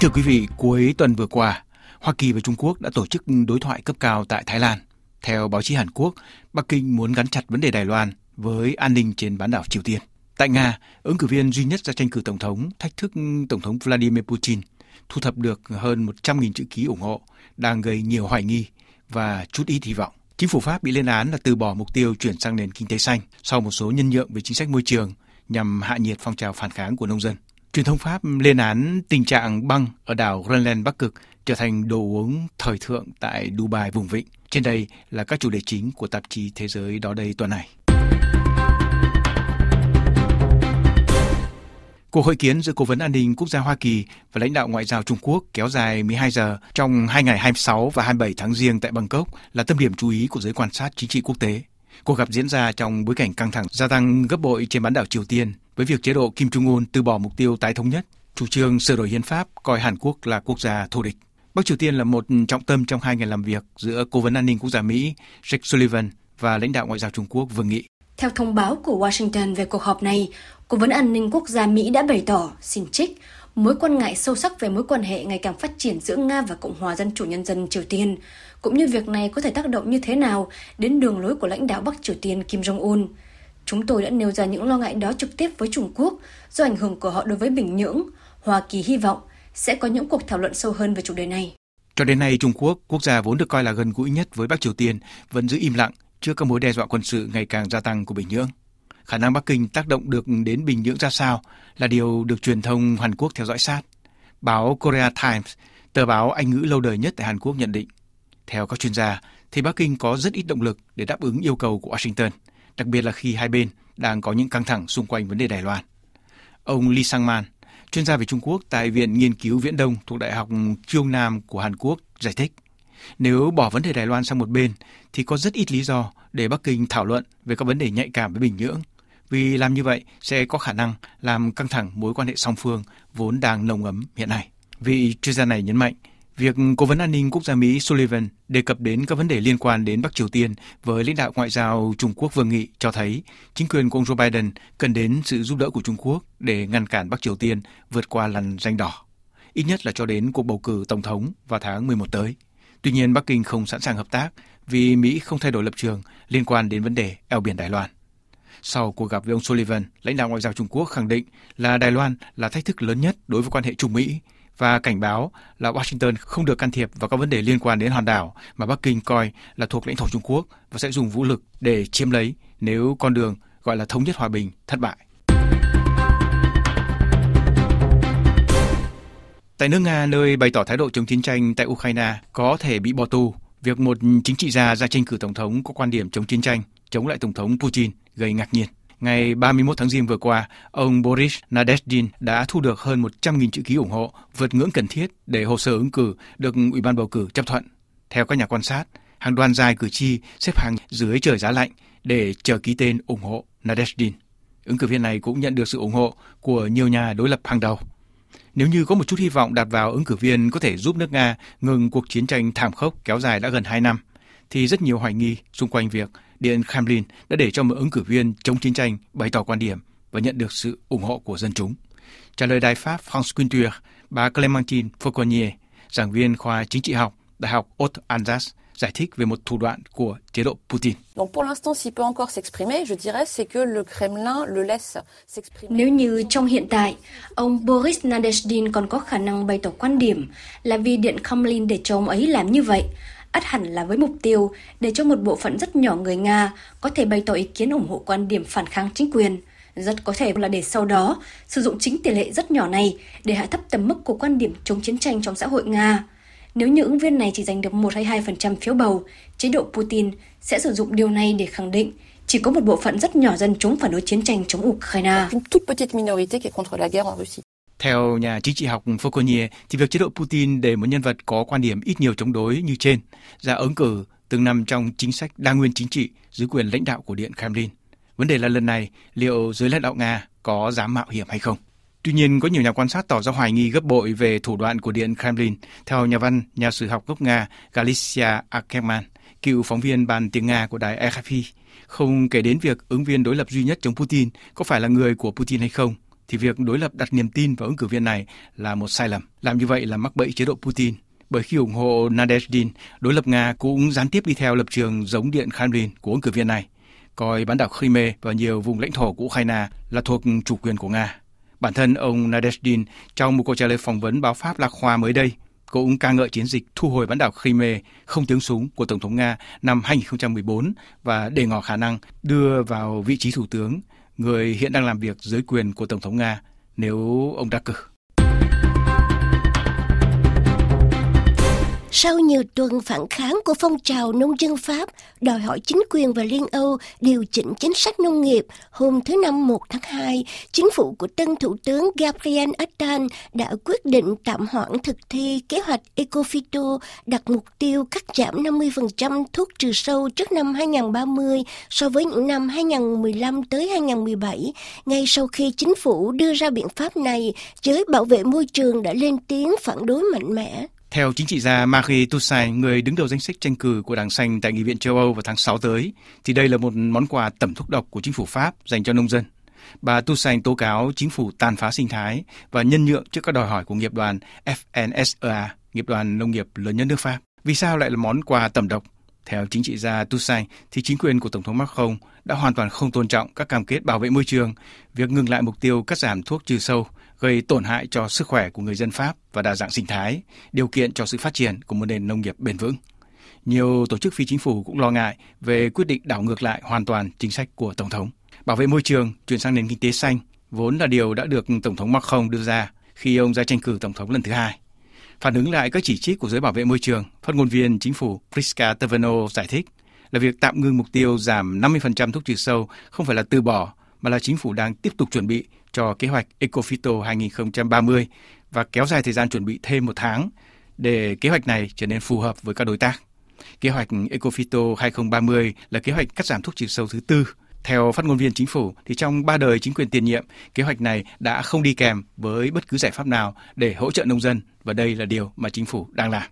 thưa quý vị, cuối tuần vừa qua, Hoa Kỳ và Trung Quốc đã tổ chức đối thoại cấp cao tại Thái Lan. Theo báo chí Hàn Quốc, Bắc Kinh muốn gắn chặt vấn đề Đài Loan với an ninh trên bán đảo Triều Tiên. Tại Nga, ứng cử viên duy nhất ra tranh cử tổng thống thách thức tổng thống Vladimir Putin thu thập được hơn 100.000 chữ ký ủng hộ đang gây nhiều hoài nghi và chút ít hy vọng. Chính phủ Pháp bị lên án là từ bỏ mục tiêu chuyển sang nền kinh tế xanh sau một số nhân nhượng về chính sách môi trường nhằm hạ nhiệt phong trào phản kháng của nông dân. Truyền thông Pháp lên án tình trạng băng ở đảo Greenland Bắc Cực trở thành đồ uống thời thượng tại Dubai vùng vịnh. Trên đây là các chủ đề chính của tạp chí Thế giới đó đây tuần này. Cuộc hội kiến giữa Cố vấn An ninh Quốc gia Hoa Kỳ và lãnh đạo ngoại giao Trung Quốc kéo dài 12 giờ trong hai ngày 26 và 27 tháng riêng tại Bangkok là tâm điểm chú ý của giới quan sát chính trị quốc tế. Cuộc gặp diễn ra trong bối cảnh căng thẳng gia tăng gấp bội trên bán đảo Triều Tiên với việc chế độ Kim Jong Un từ bỏ mục tiêu tái thống nhất, chủ trương sửa đổi hiến pháp coi Hàn Quốc là quốc gia thù địch. Bắc Triều Tiên là một trọng tâm trong hai ngày làm việc giữa Cố vấn An ninh Quốc gia Mỹ Jake Sullivan và lãnh đạo ngoại giao Trung Quốc Vương Nghị. Theo thông báo của Washington về cuộc họp này, Cố vấn An ninh Quốc gia Mỹ đã bày tỏ, xin trích, mối quan ngại sâu sắc về mối quan hệ ngày càng phát triển giữa Nga và Cộng hòa Dân chủ Nhân dân Triều Tiên, cũng như việc này có thể tác động như thế nào đến đường lối của lãnh đạo Bắc Triều Tiên Kim Jong-un. Chúng tôi đã nêu ra những lo ngại đó trực tiếp với Trung Quốc do ảnh hưởng của họ đối với Bình Nhưỡng. Hoa Kỳ hy vọng sẽ có những cuộc thảo luận sâu hơn về chủ đề này. Cho đến nay, Trung Quốc, quốc gia vốn được coi là gần gũi nhất với Bắc Triều Tiên, vẫn giữ im lặng trước các mối đe dọa quân sự ngày càng gia tăng của Bình Nhưỡng. Khả năng Bắc Kinh tác động được đến Bình Nhưỡng ra sao là điều được truyền thông Hàn Quốc theo dõi sát. Báo Korea Times, tờ báo Anh ngữ lâu đời nhất tại Hàn Quốc nhận định, theo các chuyên gia, thì Bắc Kinh có rất ít động lực để đáp ứng yêu cầu của Washington, đặc biệt là khi hai bên đang có những căng thẳng xung quanh vấn đề Đài Loan. Ông Lee Sang-man, chuyên gia về Trung Quốc tại Viện Nghiên cứu Viễn Đông thuộc Đại học Kyung Nam của Hàn Quốc, giải thích, nếu bỏ vấn đề Đài Loan sang một bên thì có rất ít lý do để Bắc Kinh thảo luận về các vấn đề nhạy cảm với Bình Nhưỡng, vì làm như vậy sẽ có khả năng làm căng thẳng mối quan hệ song phương vốn đang nồng ấm hiện nay. Vị chuyên gia này nhấn mạnh, Việc Cố vấn An ninh Quốc gia Mỹ Sullivan đề cập đến các vấn đề liên quan đến Bắc Triều Tiên với lãnh đạo ngoại giao Trung Quốc Vương Nghị cho thấy chính quyền của ông Joe Biden cần đến sự giúp đỡ của Trung Quốc để ngăn cản Bắc Triều Tiên vượt qua lằn danh đỏ, ít nhất là cho đến cuộc bầu cử tổng thống vào tháng 11 tới. Tuy nhiên, Bắc Kinh không sẵn sàng hợp tác vì Mỹ không thay đổi lập trường liên quan đến vấn đề eo biển Đài Loan. Sau cuộc gặp với ông Sullivan, lãnh đạo ngoại giao Trung Quốc khẳng định là Đài Loan là thách thức lớn nhất đối với quan hệ Trung Mỹ và cảnh báo là Washington không được can thiệp vào các vấn đề liên quan đến hòn đảo mà Bắc Kinh coi là thuộc lãnh thổ Trung Quốc và sẽ dùng vũ lực để chiếm lấy nếu con đường gọi là thống nhất hòa bình thất bại. Tại nước Nga, nơi bày tỏ thái độ chống chiến tranh tại Ukraine có thể bị bỏ tù, việc một chính trị gia ra tranh cử tổng thống có quan điểm chống chiến tranh, chống lại tổng thống Putin gây ngạc nhiên. Ngày 31 tháng Giêng vừa qua, ông Boris Nadezhdin đã thu được hơn 100.000 chữ ký ủng hộ, vượt ngưỡng cần thiết để hồ sơ ứng cử được Ủy ban bầu cử chấp thuận. Theo các nhà quan sát, hàng đoàn dài cử tri xếp hàng dưới trời giá lạnh để chờ ký tên ủng hộ Nadezhdin. Ứng cử viên này cũng nhận được sự ủng hộ của nhiều nhà đối lập hàng đầu. Nếu như có một chút hy vọng đặt vào ứng cử viên có thể giúp nước Nga ngừng cuộc chiến tranh thảm khốc kéo dài đã gần 2 năm, thì rất nhiều hoài nghi xung quanh việc Điện Kremlin đã để cho một ứng cử viên chống chiến tranh bày tỏ quan điểm và nhận được sự ủng hộ của dân chúng. Trả lời đài Pháp France Culture, bà Clémentine Fauconnier, giảng viên khoa chính trị học, Đại học Haute Alsace, giải thích về một thủ đoạn của chế độ Putin. Nếu như trong hiện tại, ông Boris Nadezhdin còn có khả năng bày tỏ quan điểm là vì Điện Kremlin để cho ông ấy làm như vậy, ắt hẳn là với mục tiêu để cho một bộ phận rất nhỏ người Nga có thể bày tỏ ý kiến ủng hộ quan điểm phản kháng chính quyền. Rất có thể là để sau đó sử dụng chính tỷ lệ rất nhỏ này để hạ thấp tầm mức của quan điểm chống chiến tranh trong xã hội Nga. Nếu như ứng viên này chỉ giành được 1 hay 2% phiếu bầu, chế độ Putin sẽ sử dụng điều này để khẳng định chỉ có một bộ phận rất nhỏ dân chúng phản đối chiến tranh chống Ukraine. Theo nhà chính trị học Fauconnier, thì việc chế độ Putin để một nhân vật có quan điểm ít nhiều chống đối như trên ra ứng cử từng nằm trong chính sách đa nguyên chính trị dưới quyền lãnh đạo của Điện Kremlin. Vấn đề là lần này liệu giới lãnh đạo Nga có dám mạo hiểm hay không? Tuy nhiên, có nhiều nhà quan sát tỏ ra hoài nghi gấp bội về thủ đoạn của Điện Kremlin. Theo nhà văn, nhà sử học gốc Nga Galicia Ackerman, cựu phóng viên ban tiếng Nga của đài RFI, không kể đến việc ứng viên đối lập duy nhất chống Putin có phải là người của Putin hay không, thì việc đối lập đặt niềm tin vào ứng cử viên này là một sai lầm. Làm như vậy là mắc bẫy chế độ Putin. Bởi khi ủng hộ Nadezhdin, đối lập Nga cũng gián tiếp đi theo lập trường giống điện Kremlin của ứng cử viên này, coi bán đảo Crimea và nhiều vùng lãnh thổ của Ukraine là thuộc chủ quyền của Nga. Bản thân ông Nadezhdin trong một cuộc trả lời phỏng vấn báo Pháp Lạc Khoa mới đây cũng ca ngợi chiến dịch thu hồi bán đảo Crimea không tiếng súng của Tổng thống Nga năm 2014 và đề ngỏ khả năng đưa vào vị trí thủ tướng người hiện đang làm việc dưới quyền của Tổng thống Nga, nếu ông đắc cử. Sau nhiều tuần phản kháng của phong trào nông dân Pháp đòi hỏi chính quyền và Liên Âu điều chỉnh chính sách nông nghiệp, hôm thứ Năm 1 tháng 2, chính phủ của tân Thủ tướng Gabriel Attal đã quyết định tạm hoãn thực thi kế hoạch Ecofito đặt mục tiêu cắt giảm 50% thuốc trừ sâu trước năm 2030 so với những năm 2015 tới 2017, ngay sau khi chính phủ đưa ra biện pháp này, giới bảo vệ môi trường đã lên tiếng phản đối mạnh mẽ. Theo chính trị gia Marie Toussaint, người đứng đầu danh sách tranh cử của Đảng Xanh tại Nghị viện châu Âu vào tháng 6 tới, thì đây là một món quà tẩm thuốc độc của chính phủ Pháp dành cho nông dân. Bà Toussaint tố cáo chính phủ tàn phá sinh thái và nhân nhượng trước các đòi hỏi của nghiệp đoàn FNSEA, nghiệp đoàn nông nghiệp lớn nhất nước Pháp. Vì sao lại là món quà tẩm độc? Theo chính trị gia Toussaint, thì chính quyền của Tổng thống Macron đã hoàn toàn không tôn trọng các cam kết bảo vệ môi trường, việc ngừng lại mục tiêu cắt giảm thuốc trừ sâu, gây tổn hại cho sức khỏe của người dân Pháp và đa dạng sinh thái, điều kiện cho sự phát triển của một nền nông nghiệp bền vững. Nhiều tổ chức phi chính phủ cũng lo ngại về quyết định đảo ngược lại hoàn toàn chính sách của Tổng thống. Bảo vệ môi trường, chuyển sang nền kinh tế xanh, vốn là điều đã được Tổng thống Macron đưa ra khi ông ra tranh cử Tổng thống lần thứ hai. Phản ứng lại các chỉ trích của giới bảo vệ môi trường, phát ngôn viên chính phủ Priska Taverno giải thích là việc tạm ngưng mục tiêu giảm 50% thuốc trừ sâu không phải là từ bỏ, mà là chính phủ đang tiếp tục chuẩn bị cho kế hoạch Ecofito 2030 và kéo dài thời gian chuẩn bị thêm một tháng để kế hoạch này trở nên phù hợp với các đối tác. Kế hoạch Ecofito 2030 là kế hoạch cắt giảm thuốc trừ sâu thứ tư. Theo phát ngôn viên chính phủ, thì trong ba đời chính quyền tiền nhiệm, kế hoạch này đã không đi kèm với bất cứ giải pháp nào để hỗ trợ nông dân và đây là điều mà chính phủ đang làm.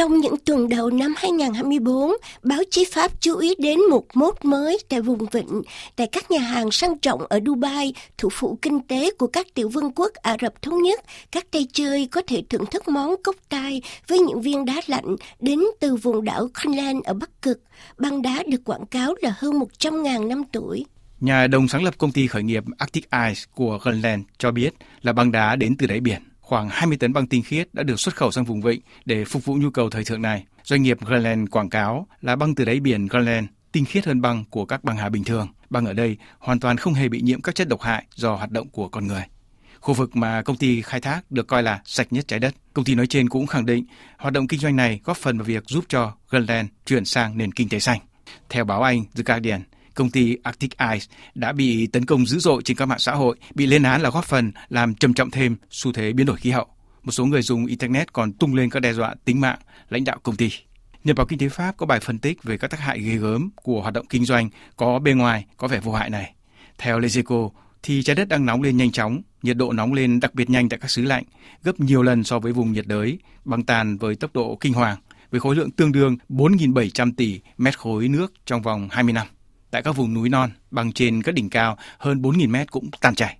Trong những tuần đầu năm 2024, báo chí Pháp chú ý đến một mốt mới tại vùng vịnh, tại các nhà hàng sang trọng ở Dubai, thủ phủ kinh tế của các tiểu vương quốc Ả Rập Thống Nhất. Các tay chơi có thể thưởng thức món cốc tai với những viên đá lạnh đến từ vùng đảo Greenland ở Bắc Cực. Băng đá được quảng cáo là hơn 100.000 năm tuổi. Nhà đồng sáng lập công ty khởi nghiệp Arctic Ice của Greenland cho biết là băng đá đến từ đáy biển khoảng 20 tấn băng tinh khiết đã được xuất khẩu sang vùng vịnh để phục vụ nhu cầu thời thượng này. Doanh nghiệp Greenland quảng cáo là băng từ đáy biển Greenland tinh khiết hơn băng của các băng hà bình thường. Băng ở đây hoàn toàn không hề bị nhiễm các chất độc hại do hoạt động của con người. Khu vực mà công ty khai thác được coi là sạch nhất trái đất. Công ty nói trên cũng khẳng định hoạt động kinh doanh này góp phần vào việc giúp cho Greenland chuyển sang nền kinh tế xanh. Theo báo Anh The Guardian, công ty Arctic Ice đã bị tấn công dữ dội trên các mạng xã hội, bị lên án là góp phần làm trầm trọng thêm xu thế biến đổi khí hậu. Một số người dùng Internet còn tung lên các đe dọa tính mạng lãnh đạo công ty. Nhật báo Kinh tế Pháp có bài phân tích về các tác hại ghê gớm của hoạt động kinh doanh có bề ngoài có vẻ vô hại này. Theo Lezeco, thì trái đất đang nóng lên nhanh chóng, nhiệt độ nóng lên đặc biệt nhanh tại các xứ lạnh, gấp nhiều lần so với vùng nhiệt đới, băng tàn với tốc độ kinh hoàng, với khối lượng tương đương 4.700 tỷ mét khối nước trong vòng 20 năm. Tại các vùng núi non, bằng trên các đỉnh cao hơn 4.000 mét cũng tan chảy.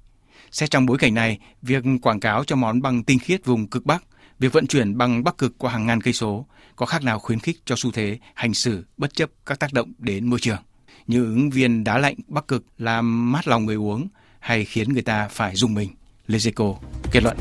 Xét trong bối cảnh này, việc quảng cáo cho món băng tinh khiết vùng cực Bắc, việc vận chuyển băng Bắc cực qua hàng ngàn cây số có khác nào khuyến khích cho xu thế hành xử bất chấp các tác động đến môi trường. Những viên đá lạnh Bắc cực làm mát lòng người uống hay khiến người ta phải dùng mình. Lezeco kết luận.